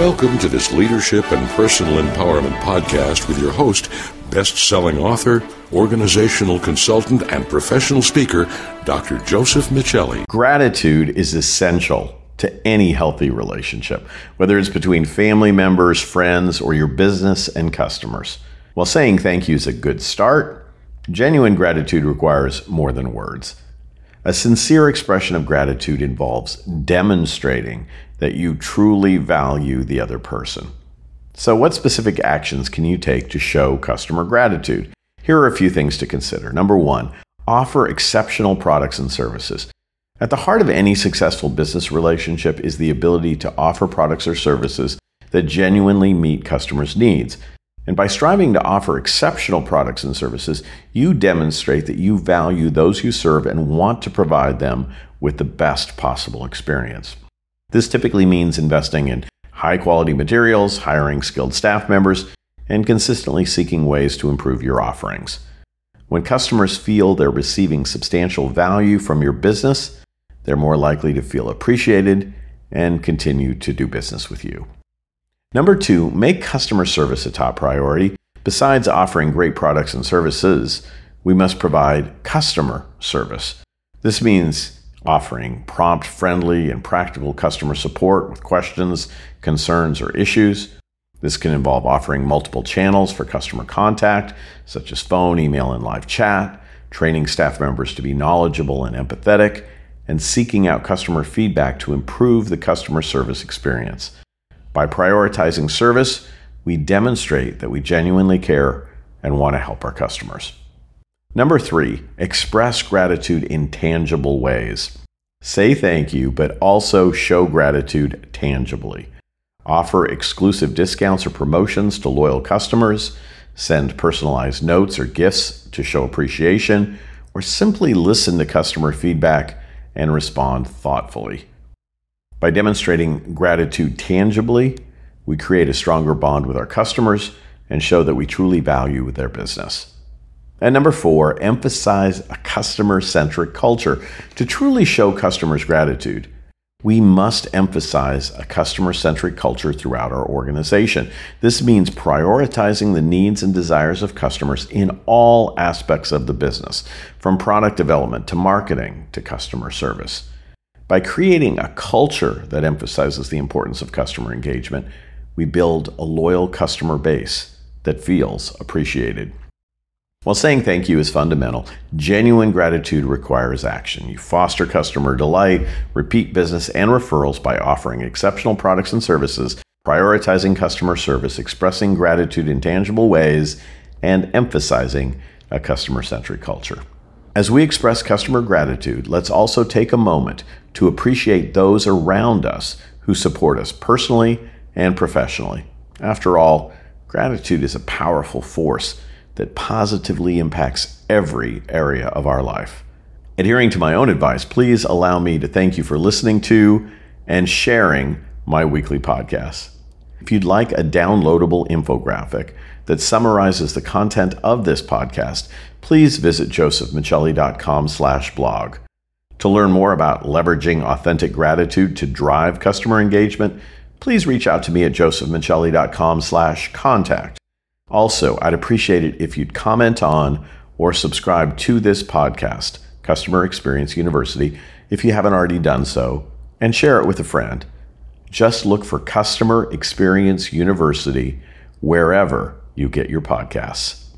Welcome to this leadership and personal empowerment podcast with your host, best selling author, organizational consultant, and professional speaker, Dr. Joseph Michelli. Gratitude is essential to any healthy relationship, whether it's between family members, friends, or your business and customers. While saying thank you is a good start, genuine gratitude requires more than words. A sincere expression of gratitude involves demonstrating that you truly value the other person. So, what specific actions can you take to show customer gratitude? Here are a few things to consider. Number one, offer exceptional products and services. At the heart of any successful business relationship is the ability to offer products or services that genuinely meet customers' needs. And by striving to offer exceptional products and services, you demonstrate that you value those you serve and want to provide them with the best possible experience. This typically means investing in high quality materials, hiring skilled staff members, and consistently seeking ways to improve your offerings. When customers feel they're receiving substantial value from your business, they're more likely to feel appreciated and continue to do business with you. Number two, make customer service a top priority. Besides offering great products and services, we must provide customer service. This means offering prompt, friendly, and practical customer support with questions, concerns, or issues. This can involve offering multiple channels for customer contact, such as phone, email, and live chat, training staff members to be knowledgeable and empathetic, and seeking out customer feedback to improve the customer service experience. By prioritizing service, we demonstrate that we genuinely care and want to help our customers. Number three, express gratitude in tangible ways. Say thank you, but also show gratitude tangibly. Offer exclusive discounts or promotions to loyal customers, send personalized notes or gifts to show appreciation, or simply listen to customer feedback and respond thoughtfully. By demonstrating gratitude tangibly, we create a stronger bond with our customers and show that we truly value their business. And number four, emphasize a customer centric culture. To truly show customers gratitude, we must emphasize a customer centric culture throughout our organization. This means prioritizing the needs and desires of customers in all aspects of the business, from product development to marketing to customer service. By creating a culture that emphasizes the importance of customer engagement, we build a loyal customer base that feels appreciated. While saying thank you is fundamental, genuine gratitude requires action. You foster customer delight, repeat business, and referrals by offering exceptional products and services, prioritizing customer service, expressing gratitude in tangible ways, and emphasizing a customer centric culture. As we express customer gratitude, let's also take a moment to appreciate those around us who support us personally and professionally. After all, gratitude is a powerful force that positively impacts every area of our life. Adhering to my own advice, please allow me to thank you for listening to and sharing my weekly podcasts. If you'd like a downloadable infographic that summarizes the content of this podcast, please visit josephmichelli.com slash blog. To learn more about leveraging authentic gratitude to drive customer engagement, please reach out to me at josephmichelli.com slash contact. Also, I'd appreciate it if you'd comment on or subscribe to this podcast, Customer Experience University, if you haven't already done so, and share it with a friend. Just look for Customer Experience University wherever you get your podcasts.